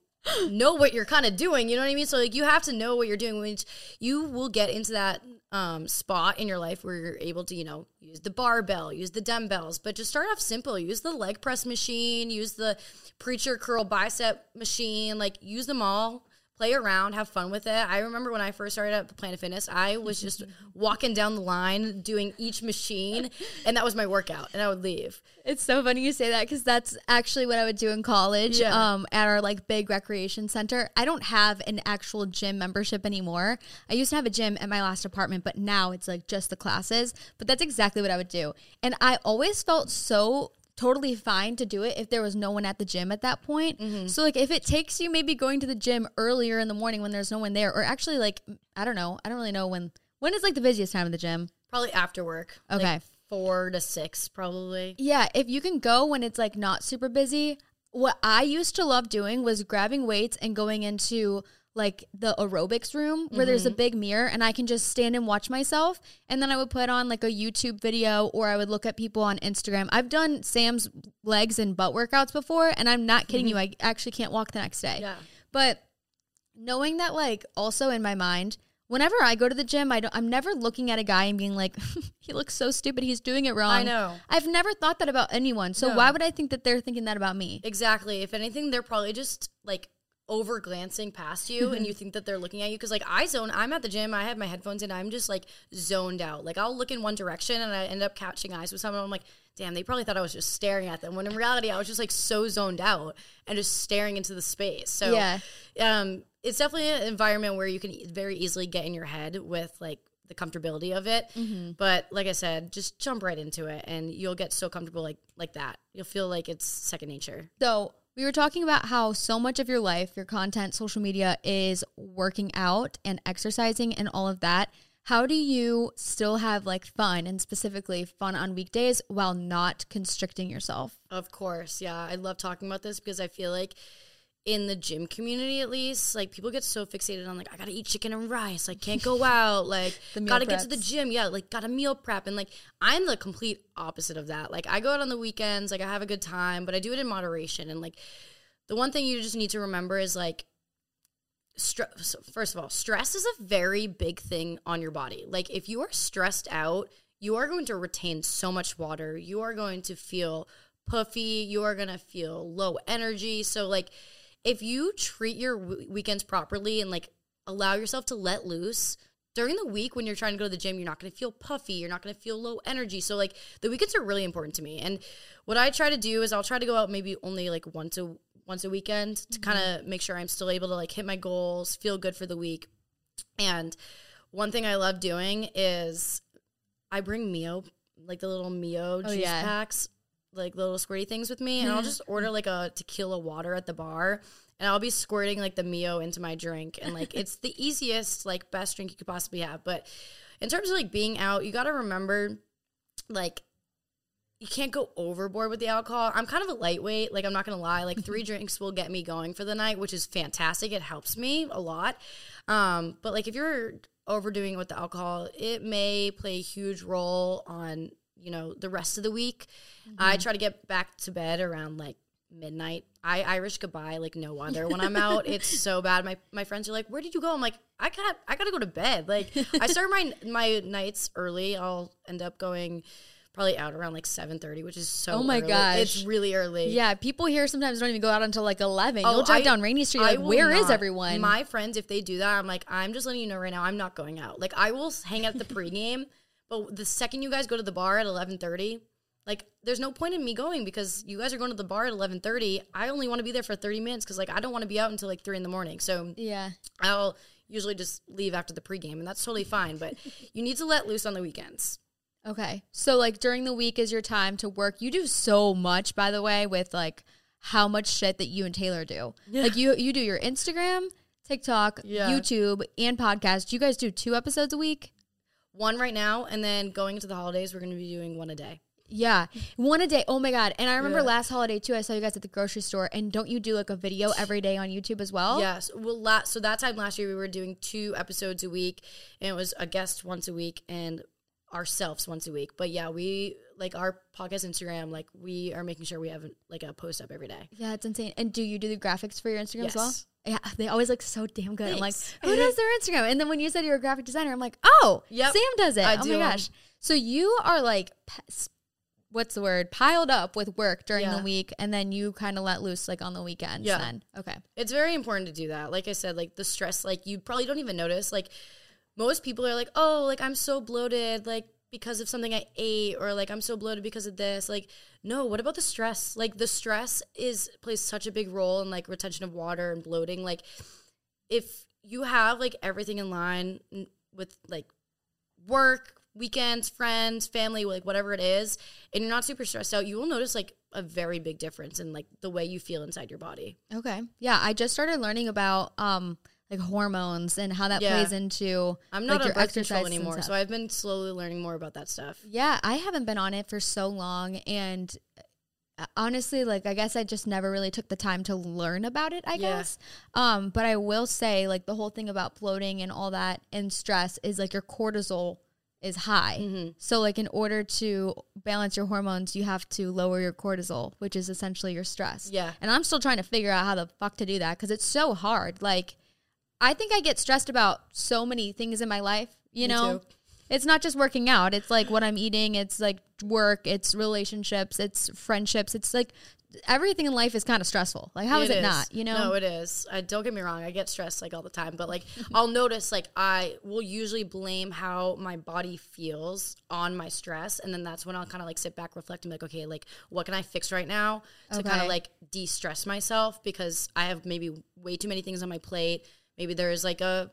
know what you're kind of doing. You know what I mean? So like you have to know what you're doing, which you will get into that um, spot in your life where you're able to, you know, use the barbell, use the dumbbells, but just start off simple. Use the leg press machine, use the preacher curl bicep machine, like use them all play around, have fun with it. I remember when I first started at Planet Fitness, I was just walking down the line doing each machine, and that was my workout, and I would leave. It's so funny you say that because that's actually what I would do in college yeah. um, at our like big recreation center. I don't have an actual gym membership anymore. I used to have a gym at my last apartment, but now it's like just the classes. But that's exactly what I would do, and I always felt so totally fine to do it if there was no one at the gym at that point. Mm-hmm. So like if it takes you maybe going to the gym earlier in the morning when there's no one there or actually like I don't know, I don't really know when when is like the busiest time of the gym? Probably after work. Okay. Like 4 to 6 probably. Yeah, if you can go when it's like not super busy. What I used to love doing was grabbing weights and going into like the aerobics room where mm-hmm. there's a mm-hmm. big mirror and I can just stand and watch myself. And then I would put on like a YouTube video or I would look at people on Instagram. I've done Sam's legs and butt workouts before and I'm not kidding mm-hmm. you. I actually can't walk the next day. Yeah. But knowing that like also in my mind, whenever I go to the gym, I don't, I'm never looking at a guy and being like, he looks so stupid. He's doing it wrong. I know. I've never thought that about anyone. So no. why would I think that they're thinking that about me? Exactly. If anything, they're probably just like over glancing past you and you think that they're looking at you because like I zone I'm at the gym I have my headphones and I'm just like zoned out. Like I'll look in one direction and I end up catching eyes with someone I'm like damn they probably thought I was just staring at them when in reality I was just like so zoned out and just staring into the space. So yeah. um it's definitely an environment where you can very easily get in your head with like the comfortability of it. Mm-hmm. but like I said just jump right into it and you'll get so comfortable like like that. You'll feel like it's second nature. So we were talking about how so much of your life, your content, social media is working out and exercising and all of that. How do you still have like fun and specifically fun on weekdays while not constricting yourself? Of course. Yeah. I love talking about this because I feel like in the gym community at least like people get so fixated on like i gotta eat chicken and rice like can't go out like gotta preps. get to the gym. Yeah like gotta meal prep and like i'm the complete opposite of that. Like i go out on the weekends like i have a good time but i do it in moderation and like the one thing you just need to remember is like stress first of all stress is a very big thing on your body. Like if you are stressed out you are going to retain so much water you are going to feel puffy you are going to feel low energy so like if you treat your w- weekends properly and like allow yourself to let loose during the week when you're trying to go to the gym, you're not going to feel puffy. You're not going to feel low energy. So like the weekends are really important to me. And what I try to do is I'll try to go out maybe only like once a once a weekend to mm-hmm. kind of make sure I'm still able to like hit my goals, feel good for the week. And one thing I love doing is I bring Mio, like the little Mio oh, juice yeah. packs like little squirty things with me, and I'll just order like a tequila water at the bar, and I'll be squirting like the Mio into my drink, and like it's the easiest, like best drink you could possibly have. But in terms of like being out, you got to remember, like you can't go overboard with the alcohol. I'm kind of a lightweight, like I'm not gonna lie. Like three drinks will get me going for the night, which is fantastic. It helps me a lot. Um, but like if you're overdoing it with the alcohol, it may play a huge role on you know the rest of the week. I mm-hmm. try to get back to bed around like midnight. I Irish goodbye like no other when I'm out. it's so bad. My my friends are like, "Where did you go?" I'm like, "I got I got to go to bed." Like I start my my nights early. I'll end up going probably out around like 7:30, which is so Oh my early. gosh. It's really early. Yeah, people here sometimes don't even go out until like eleven. Oh, You'll drive I- down Rainey Street. Like, where is not. everyone? My friends, if they do that, I'm like, I'm just letting you know right now, I'm not going out. Like, I will hang out at the pregame, but the second you guys go to the bar at 11:30, like, there's no point in me going because you guys are going to the bar at 11:30. I only want to be there for 30 minutes because like I don't want to be out until like three in the morning. So yeah. I'll usually just leave after the pregame, and that's totally fine. But you need to let loose on the weekends. Okay. So like during the week is your time to work. You do so much, by the way, with like how much shit that you and Taylor do. Like you you do your Instagram, TikTok, Yeah. YouTube, and podcast. You guys do two episodes a week? One right now, and then going into the holidays, we're going to be doing one a day. Yeah. One a day. Oh my god. And I remember Yeah. last holiday too, I saw you guys at the grocery store. And don't you do like a video every day on YouTube as well? Yes. Well, la- so that time last year we were doing two episodes a week, and it was a guest once a week and ourselves once a week. But yeah, we like our podcast Instagram. Like we are making sure we have like a post up every day. Yeah, it's insane. And do you do the graphics for your Instagram as well? Yeah, they always look so damn good. I'm like, who does their Instagram? And then when you said you're a graphic designer, I'm like, oh, Yep. Sam does it. I oh do my gosh. So you are like, what's the word? Piled up with work during the week, and then you kind of let loose like on the weekends. Yeah. Then okay. It's very important to do that. Like I said, like the stress, like you probably don't even notice. Like most people are like, oh, like I'm so bloated, like because of something I ate, or like I'm so bloated because of this. Like, no, what about the stress? Like the stress is plays such a big role in like retention of water and bloating. Like if you have like everything in line with like work, weekends, friends, family, like whatever it is, and you're not super stressed out, you will notice like a very big difference in like the way you feel inside your body. Okay. Yeah, I just started learning about um like hormones and how that Yeah. plays into I'm not like, on birth control exercise anymore, so I've been slowly learning more about that stuff. Yeah, I haven't been on it for so long and uh, honestly like I guess I just never really took the time to learn about it, I Yeah. guess. Um but I will say like the whole thing about bloating and all that and stress is like your cortisol is high. Mm-hmm. So like in order to balance your hormones, you have to lower your cortisol, which is essentially your stress. Yeah. And I'm still trying to figure out how the fuck to do that cuz it's so hard. Like I think I get stressed about so many things in my life, you Me know. too. It's not just working out. It's like what I'm eating. It's like work. It's relationships. It's friendships. It's like everything in life is kind of stressful. Like how is it, not? You know? No, it is. Uh, don't get me wrong. I get stressed like all the time, but like I'll notice like I will usually blame how my body feels on my stress, and then that's when I'll kind of like sit back, reflect, and be like, okay, like what can I fix right now to kind of like de-stress myself because I have maybe way too many things on my plate. Maybe there's like a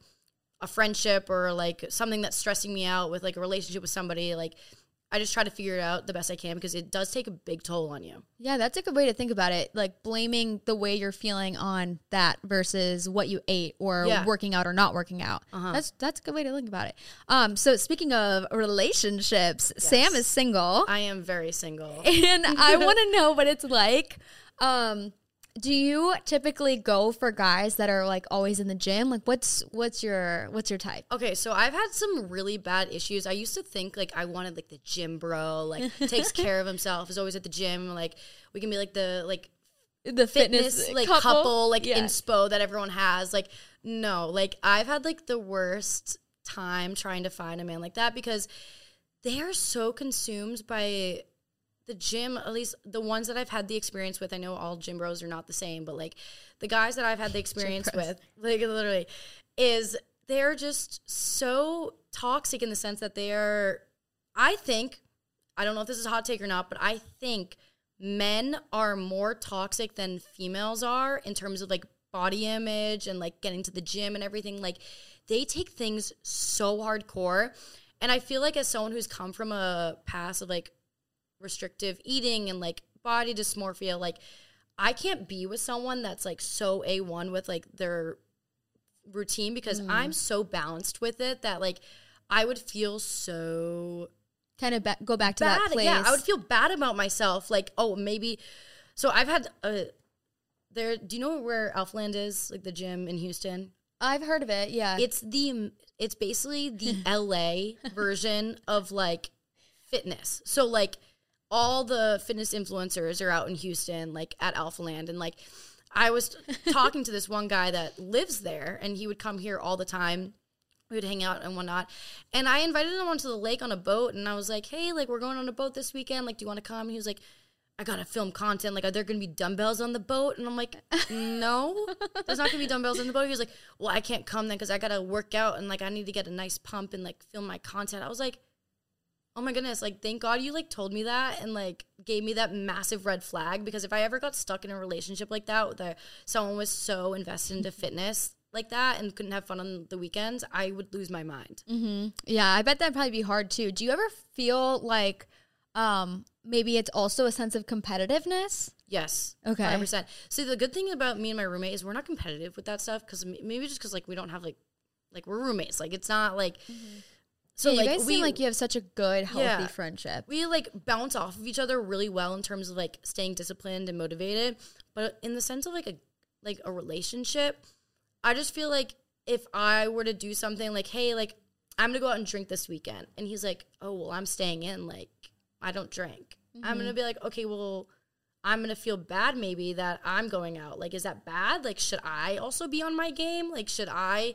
a friendship or like something that's stressing me out with like a relationship with somebody like I just try to figure it out the best I can because it does take a big toll on you. yeah, that's a good way to think about it. Like blaming the way you're feeling on that versus what you ate or Yeah. working out or not working out. Uh-huh. That's that's a good way to think about it. Um, so speaking of relationships, Sam is single. I am very single. and I want to know what it's like. Um, do you typically go for guys that are like always in the gym? Like, what's what's your what's your type? Okay, so I've had some really bad issues. I used to think like I wanted like the gym bro, like takes care of himself, is always at the gym. Like we can be like the like The fitness, like couple, like Yeah. inspo that everyone has. Like no, like I've had like the worst time trying to find a man like that because they are so consumed by the gym. At least the ones that I've had the experience with. I know all gym bros are not the same, but like the guys that I've had the experience with, like literally, is they're just so toxic in the sense that they are. I think I don't know if this is a hot take or not, but I think men are more toxic than females are in terms of like body image and like getting to the gym and everything. Like they take things so hardcore. And I feel like as someone who's come from a past of like restrictive eating and like body dysmorphia, like I can't be with someone that's like so A1 with like their routine because mm-hmm. I'm so balanced with it that like I would feel so Kind of ba- go back to bad. that place. Yeah, I would feel bad about myself. Like, oh, maybe. So I've had a. There, do you know where Alphaland is? Like the gym in Houston. I've heard of it. Yeah. It's the. It's basically the LA version of like fitness. So like all the fitness influencers are out in Houston, like at Alphaland, and like I was talking to this one guy that lives there, and he would come here all the time. We would hang out and whatnot, and I invited him onto the lake on a boat, and I was like, "Hey, like we're going on a boat this weekend. Like, do you want to come?" He was like. I gotta film content. Like, are there gonna be dumbbells on the boat? And I'm like, no, there's not gonna be dumbbells on the boat. He was like, well, I can't come then because I gotta work out and like I need to get a nice pump and like film my content. I was like, oh my goodness, like thank God you like told me that and like gave me that massive red flag because if I ever got stuck in a relationship like that, that someone was so invested into fitness like that and couldn't have fun on the weekends, I would lose my mind. Mm-hmm. Yeah, I bet that'd probably be hard too. Do you ever feel like um maybe it's also a sense of competitiveness? Yes. Okay. 100%. See, the good thing about me and my roommate is we're not competitive with that stuff because maybe just because like we don't have like, like we're roommates. Like it's not like, so yeah, like you guys we, seem like you have such a good, healthy Yeah. friendship. we like bounce off of each other really well in terms of like staying disciplined and motivated. But in the sense of like a like a relationship i just feel like if i were to do something like hey like i'm gonna go out and drink this weekend and he's like oh well i'm staying in like i don't drink. I'm gonna mm-hmm. be like okay well i'm gonna feel bad maybe that i'm going out. Like is that bad? Like should i also be on my game? Like should i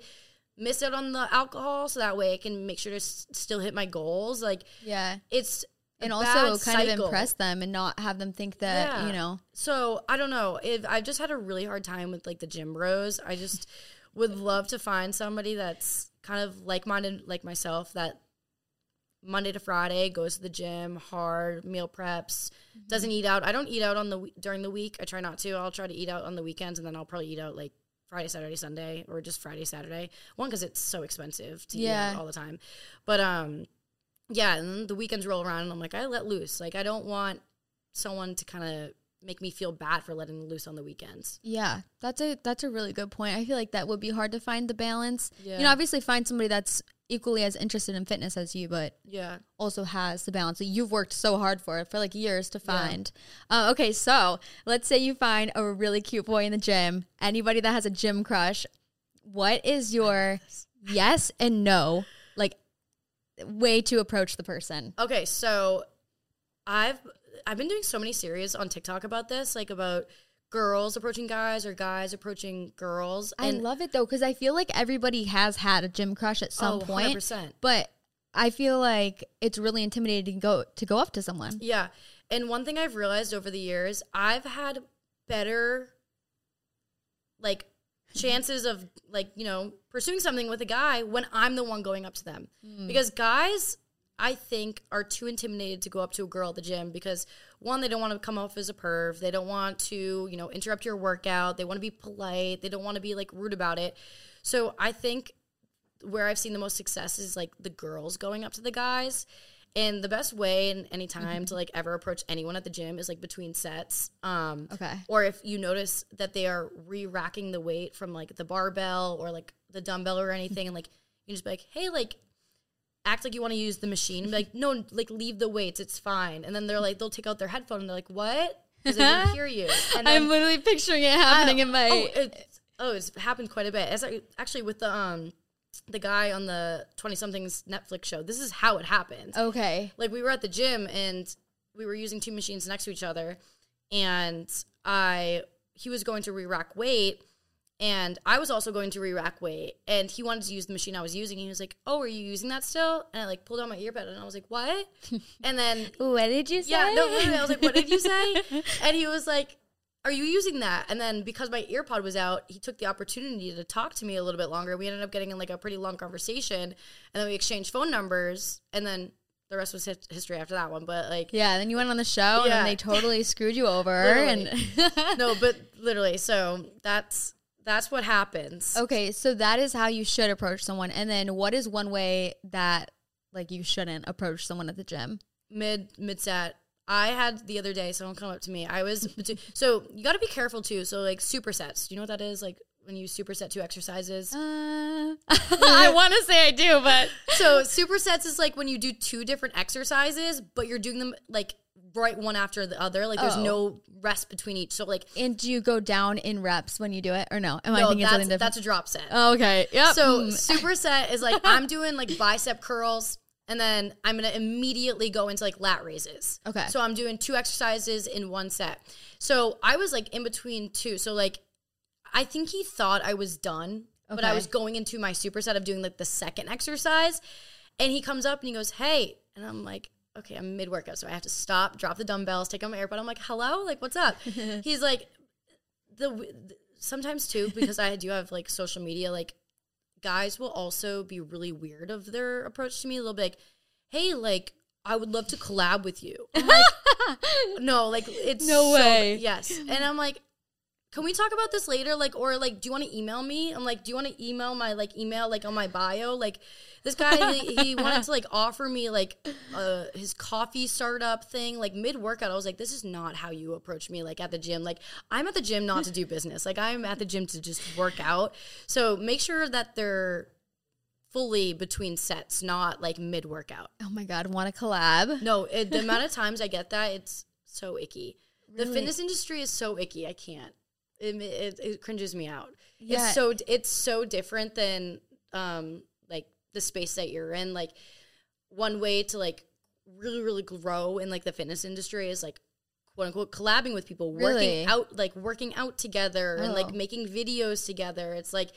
miss out on the alcohol so that way i can make sure to s- still hit my goals like Yeah. it's And also kind of impress them and not have them think that, Yeah. you know. So I don't know. If I've just had a really hard time with like the gym bros. I just would love to find somebody that's kind of like minded like myself that Monday to Friday goes to the gym, hard meal preps, mm-hmm. doesn't eat out. I don't eat out on the during the week. I try not to. I'll try to eat out on the weekends, and then I'll probably eat out like Friday, Saturday, Sunday, or just Friday, Saturday. One because it's so expensive to eat Yeah. out all the time. But um, yeah, and then the weekends roll around, and I'm like, I let loose. Like I don't want someone to kind of make me feel bad for letting loose on the weekends. Yeah, that's a that's a really good point. I feel like that would be hard to find the balance. Yeah. You know, obviously find somebody that's equally as interested in fitness as you, but Yeah. also has the balance that you've worked so hard for it for like years to find. Uh, okay, so let's say you find a really cute boy in the gym. Anybody that has a gym crush, what is your yes and no like way to approach the person? Okay, so I've I've been doing so many series on TikTok about this, like about girls approaching guys or guys approaching girls. I love it though because I feel like everybody has had a gym crush at some Oh, point, 100%. but I feel like it's really intimidating to go to go up to someone. Yeah. And one thing I've realized over the years, I've had better like chances of like, you know, pursuing something with a guy when I'm the one going up to them. Hmm. Because guys I think are too intimidated to go up to a girl at the gym because one, they don't want to come off as a perv. They don't want to, you know, interrupt your workout. They want to be polite. They don't want to be like rude about it. So I think where I've seen the most success is like the girls going up to the guys. And the best way in any time to like ever approach anyone at the gym is like between sets. Um, Okay. Or if you notice that they are re-racking the weight from like the barbell or like the dumbbell or anything, and like you just be like, hey, like act like you want to use the machine. Be like, no, like leave the weights, it's fine. And then they're like, they'll take out their headphone and they're like, what? Because they didn't hear you. And then, I'm literally picturing it happening in my. oh, it's, oh, it's happened quite a bit. It's like- actually with the um the guy on the twenty somethings Netflix show. This is how it happened. okay. Like we were at the gym and we were using two machines next to each other, and I he was going to re-rack weight. And I was also going to re-rack weight, and he wanted to use the machine I was using. He was like, "Oh, are you using that still?" And I like pulled out my earbud, and I was like, "What?" And then What did you say? yeah, no, literally, I was like, "What did you say?" And he was like, "Are you using that?" And then because my earpod was out, he took the opportunity to talk to me a little bit longer. We ended up getting in like a pretty long conversation, and then we exchanged phone numbers, and then the rest was history after that one. But like, Yeah, then you went on the show and Yeah. then they totally screwed you over. And no, but literally, so that's that's what happens. okay, so that is how you should approach someone. And then what is one way that like you shouldn't approach someone at the gym? Mid mid set, I had the other day someone come up to me. I was so you got to be careful too. So like supersets. Do you know what that is? Like when you superset two exercises. Uh, I want to say I do, but so supersets is like when you do two different exercises, but you're doing them like right one after the other. Like there's Oh. no rest between each. So like and do you go down in reps when you do it or no? Am I no, thinking that's something different? that's a drop set. oh, okay. Yep. So Mm. superset is like I'm doing like bicep curls and then I'm gonna immediately go into like lat raises. Okay. So I'm doing two exercises in one set. So I was like in between two. So like I think he thought I was done, but I was going into my superset of doing like the second exercise. And he comes up and he goes, Hey, and I'm like, Okay, I'm mid workout, so I have to stop, drop the dumbbells, take out my AirPod. I'm like, Hello, like what's up? He's like, the sometimes too because I do have like social media. Like guys will also be really weird of their approach to me. A little bit like, hey, like I would love to collab with you. Like, no, like it's No so- way. yes, and I'm like. Can we talk about this later? Like, or like, do you want to email me? I'm like, do you want to email my like email like on my bio? Like, this guy he, he wanted to like offer me like uh his coffee startup thing like mid workout. I was like, this is not how you approach me like at the gym. Like, I'm at the gym not to do business. Like, I'm at the gym to just work out. So make sure that they're fully between sets, not like mid workout. oh my god, want to collab? No, it, the amount of times I get that, it's so icky. The fitness industry is so icky. I can't. It, it, it cringes me out. Yeah. It's so it's so different than um like the space that you're in. Like one way to like really really grow in like the fitness industry is like quote unquote collabing with people, Really? working out like working out together and Oh. like making videos together. It's like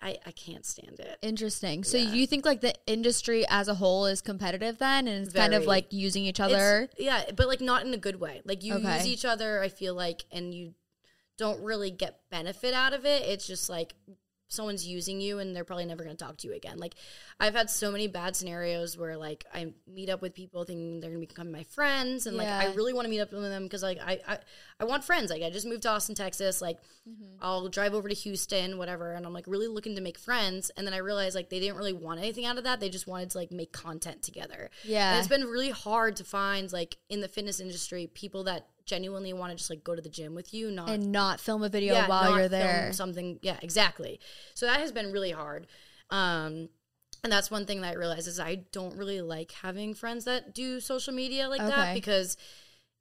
I I can't stand it. Interesting. So Yeah. you think like the industry as a whole is competitive then, and it's kind of like using each It's- other? yeah, but like not in a good way. Like you Okay. use each other, I feel like, and you don't really get benefit out of it. It's just like someone's using you and they're probably never going to talk to you again. Like I've had so many bad scenarios where like I meet up with people thinking they're going to become my friends and like I really want to meet up with them because like I, I I want friends. Like I just moved to Austin, Texas. Like Mm-hmm. I'll drive over to Houston, whatever, and I'm like really looking to make friends. And then I realized like they didn't really want anything out of that. They just wanted to like make content together. Yeah. And it's been really hard to find like in the fitness industry people that genuinely want to just like go to the gym with you, not and not film a video yeah, while you're there. Something, yeah, exactly. So that has been really hard. Um, and that's one thing that I realized is I don't really like having friends that do social media like Okay. that because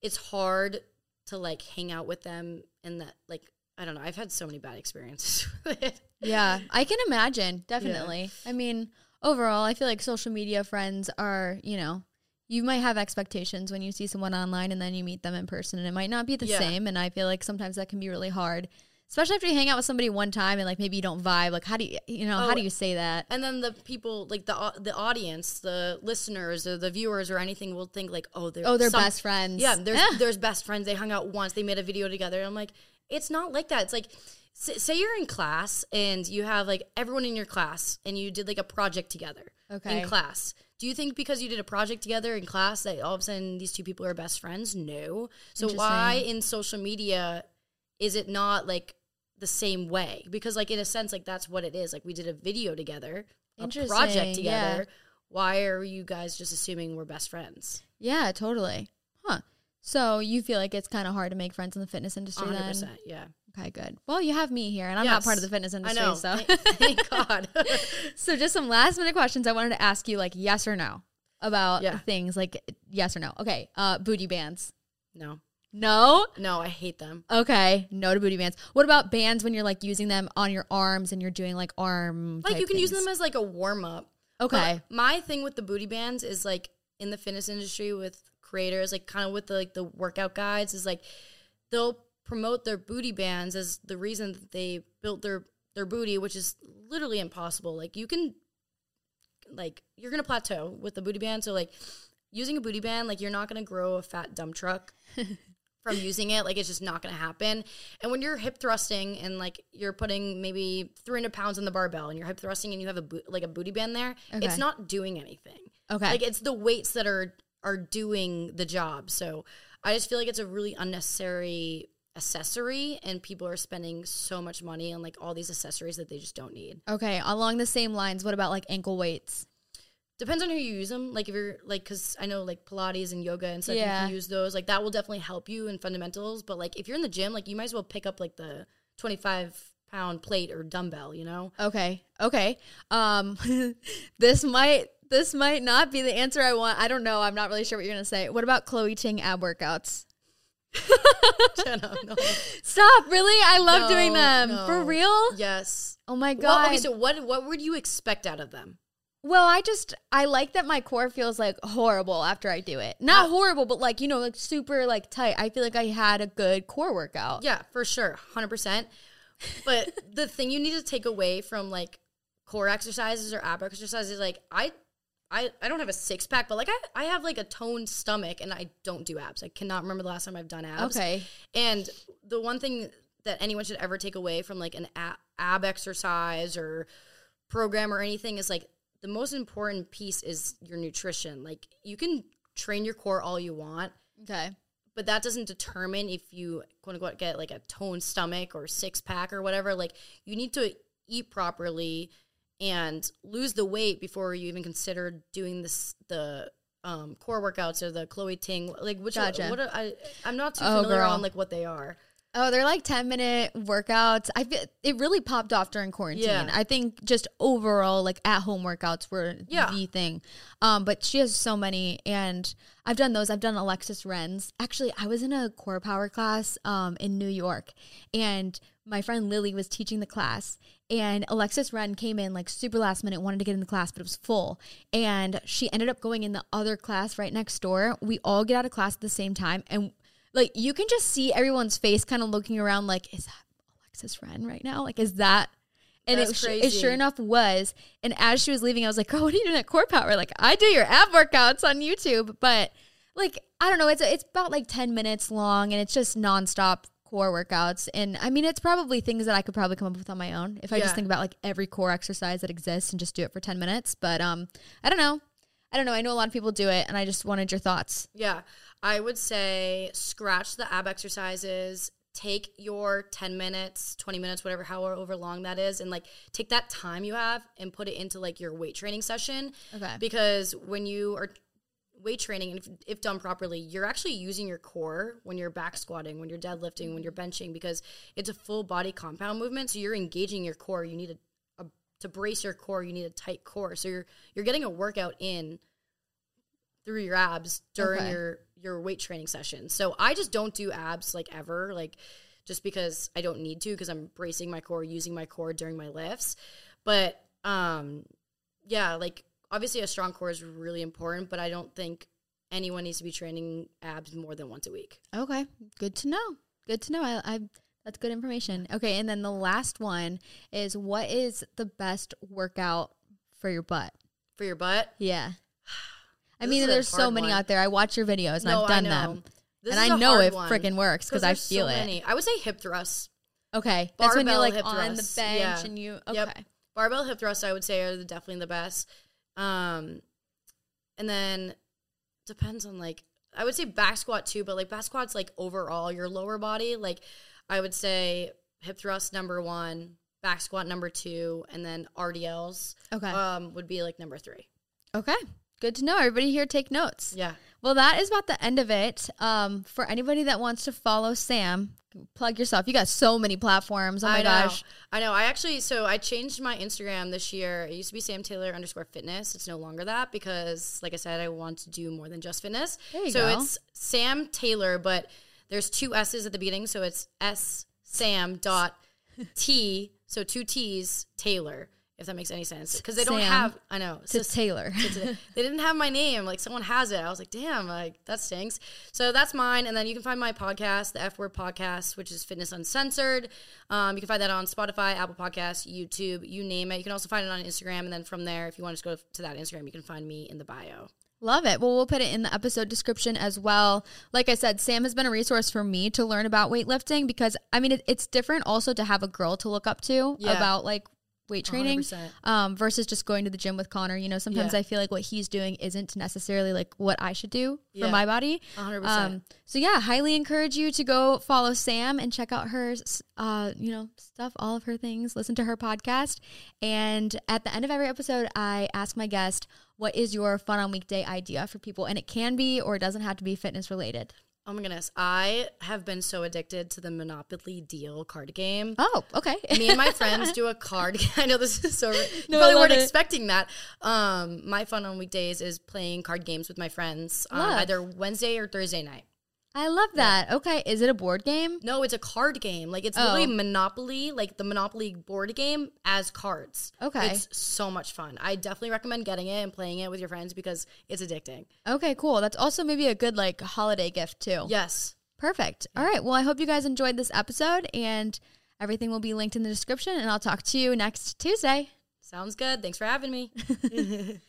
it's hard to like hang out with them and that like I don't know. I've had so many bad experiences with it. Yeah, I can imagine. Definitely. I mean, overall, I feel like social media friends are, you know, you might have expectations when you see someone online and then you meet them in person and it might not be the Yeah. same. And I feel like sometimes that can be really hard, especially after you hang out with somebody one time and like maybe you don't vibe. Like, how do you, you know, how Oh, do you say that? And then the people, like the the audience, the listeners or the viewers or anything, will think like, oh, they're Oh, they're some- best friends. Yeah, there's Eh. there's best friends. They hung out once. They made a video together. I'm like, it's not like that. It's like, say you're in class and you have like everyone in your class and you did like a project together Okay. in class. Do you think because you did a project together in class that all of a sudden these two people are best friends? No. So why in social media is it not like the same way? Because like in a sense, like that's what it is. Like we did a video together, a project yeah. together. Why are you guys just assuming we're best friends? Yeah, totally. Huh. So you feel like it's kind of hard to make friends in the fitness industry 100. then? Yeah. Okay, good. Well, you have me here and I'm not part of the fitness I industry. know. So. Thank, God. So just some last minute questions I wanted to ask you like yes or no about Yeah. things like yes or no. Okay. Uh booty bands. no, No? no, I hate them. Okay. No to booty bands. What about bands when you're like using them on your arms and you're doing like arm Like you can use them as like a warm up. Okay. my thing with the booty bands is like in the fitness industry with creators, like kind of with the like the workout guides, is like they'll promote their booty bands as the reason that they built their their booty, which is literally impossible. Like you can like you're gonna plateau with the booty band. So like using a booty band, like you're not gonna grow a fat dump truck from using it. Like it's just not gonna happen. And when you're hip thrusting and like you're putting maybe 300 pounds on the barbell and you're hip thrusting and you have a bo- like a booty band there, Okay. it's not doing anything. Okay. Like it's the weights that are are doing the job. So I just feel like it's a really unnecessary accessory and people are spending so much money on like all these accessories that they just don't need. okay. Along the same lines, what about like ankle weights? depends on who you use them. Like if you're like, because I know like Pilates and yoga and stuff, Yeah. you can use those. Like that will definitely help you in fundamentals. But like if you're in the gym, like you might as well pick up like the 25 pound plate or dumbbell. You know? Okay. Okay. Um this might this might not be the answer I want. I don't know. I'm not really sure what you're gonna say. What about Chloe Ting ab workouts? Jenna, no. Stop, really? I love No, doing them. no. For real? Yes. Oh my Well, god. okay, so what what would you expect out of them? Well, I just I like that my core feels like horrible after I do it. Not Uh, horrible, but like, you know, like super like tight. I feel like I had a good core workout. Yeah, for sure, hundred percent. But the thing you need to take away from like core exercises or ab exercises, like I, I, I don't have a six pack, but like I, I have like a toned stomach, and I don't do abs. I cannot remember the last time I've done abs. Okay. And the one thing that anyone should ever take away from like an ab, ab exercise or program or anything is like the most important piece is your nutrition. Like you can train your core all you want, Okay. but that doesn't determine if you quote unquote get like a toned stomach or six pack or whatever. Like you need to eat properly and lose the weight before you even consider doing this the um, core workouts or the Chloe Ting. Like which Gotcha. what are, I I'm not too Oh, familiar girl. on like what they are. Oh, they're like 10 minute workouts. I feel it really popped off during quarantine. Yeah. I think just overall like at home workouts were Yeah. the thing. Um, but she has so many and I've done those. I've done Alexis Ren's. Actually, I was in a core power class um in New York and my friend Lily was teaching the class and Alexis Ren came in like super last minute, wanted to get in the class, but it was full. And she ended up going in the other class right next door. We all get out of class at the same time and like you can just see everyone's face kind of looking around like is that alexis ren right now? Like is that? And it, it sure enough was. And as she was leaving i was like girl what are you doing at core power. Like i do your ab workouts on youtube. But like i don't know it's it's about like 10 minutes long and it's just nonstop core workouts and i mean it's probably things that i could probably come up with on my own if i Yeah. just think about like every core exercise that exists and just do it for 10 minutes but um i don't know i don't know i know a lot of people do it and i just wanted your thoughts Yeah, I would say scratch the ab exercises. Take your 10 minutes, 20 minutes, whatever, however long that is, and like take that time you have and put it into like your weight training session. okay Because when you are weight training, and if, if done properly, you're actually using your core when you're back squatting, when you're deadlifting, when you're benching, because it's a full body compound movement. So you're engaging your core. You need a, a to brace your core. You need a tight core. So you're you're getting a workout in through your abs during Okay. your your weight training session. So I just don't do abs like ever, like just because I don't need to because I'm bracing my core, using my core during my lifts. But um yeah, like obviously a strong core is really important, but I don't think anyone needs to be training abs more than once a week. Okay, good to know. Good to know. I, I that's good information. Okay, and then the last one is what is the best workout for your butt? For your butt. Yeah. I mean, there's so many one. out there. I watch your videos and No, I've done them, This and I know it freaking works because I there's so feel it. many. I would say hip thrusts. Okay, that's when you're Barbell like hip on the thrusts. bench Yeah. and you. Yep. Okay. Barbell hip thrusts, I would say, are the, definitely the best. Um, and then depends on like I would say back squat too, but like back squats like overall your lower body. Like I would say hip thrust number one, back squat number two, and then RDLs Okay. um would be like number three. okay. Good to know. Everybody here take notes. Yeah. Well, that is about the end of it. Um, for anybody that wants to follow Sam, plug yourself. You got so many platforms. Oh my I gosh. I know. I actually so I changed my Instagram this year. It used to be Sam Taylor underscore fitness. It's no longer that because like I said, I want to do more than just fitness. There you so go. it's Sam Taylor, but there's two S's at the beginning, so it's S Sam dot T, so two T's Taylor, if that makes any sense. Because they don't have I know. To sis- Taylor. they didn't have my name. Like someone has it. I was like, damn, like that stinks. So that's mine. And then you can find my podcast, the F Word Podcast, which is Fitness Uncensored. Um, you can find that on Spotify, Apple Podcasts, YouTube, you name it. You can also find it on Instagram. And then from there, if you want to go to that Instagram, you can find me in the bio. Love it. Well, we'll put it in the episode description as well. Like I said, Sam has been a resource for me to learn about weightlifting because I mean, it, it's different also to have a girl to look up to Yeah. about like weight training 100%. um, versus just going to the gym with Connor. You know, sometimes Yeah. I feel like what he's doing isn't necessarily like what I should do for my body. 100%. Um, so yeah, highly encourage you to go follow Sam and check out her, uh, you know, stuff, all of her things. Listen to her podcast. And at the end of every episode, I ask my guest, "What is your fun on weekday idea for people?" And it can be or it doesn't have to be fitness related. Oh my goodness. I have been so addicted to the Monopoly Deal card game. Oh, okay. Me and my friends do a card. Game. I know this is so. You No, I probably weren't it. expecting that. Um, my fun on weekdays is playing card games with my friends, um, either Wednesday or Thursday night. I love that. Okay, is it a board game? No, it's a card game. Like it's Oh. literally Monopoly, like the Monopoly board game as cards. Okay. It's so much fun. I definitely recommend getting it and playing it with your friends because it's addicting. Okay, cool. That's also maybe a good like holiday gift too. Yes. Perfect. All right. Well, I hope you guys enjoyed this episode and everything will be linked in the description and I'll talk to you next Tuesday. Sounds good. Thanks for having me.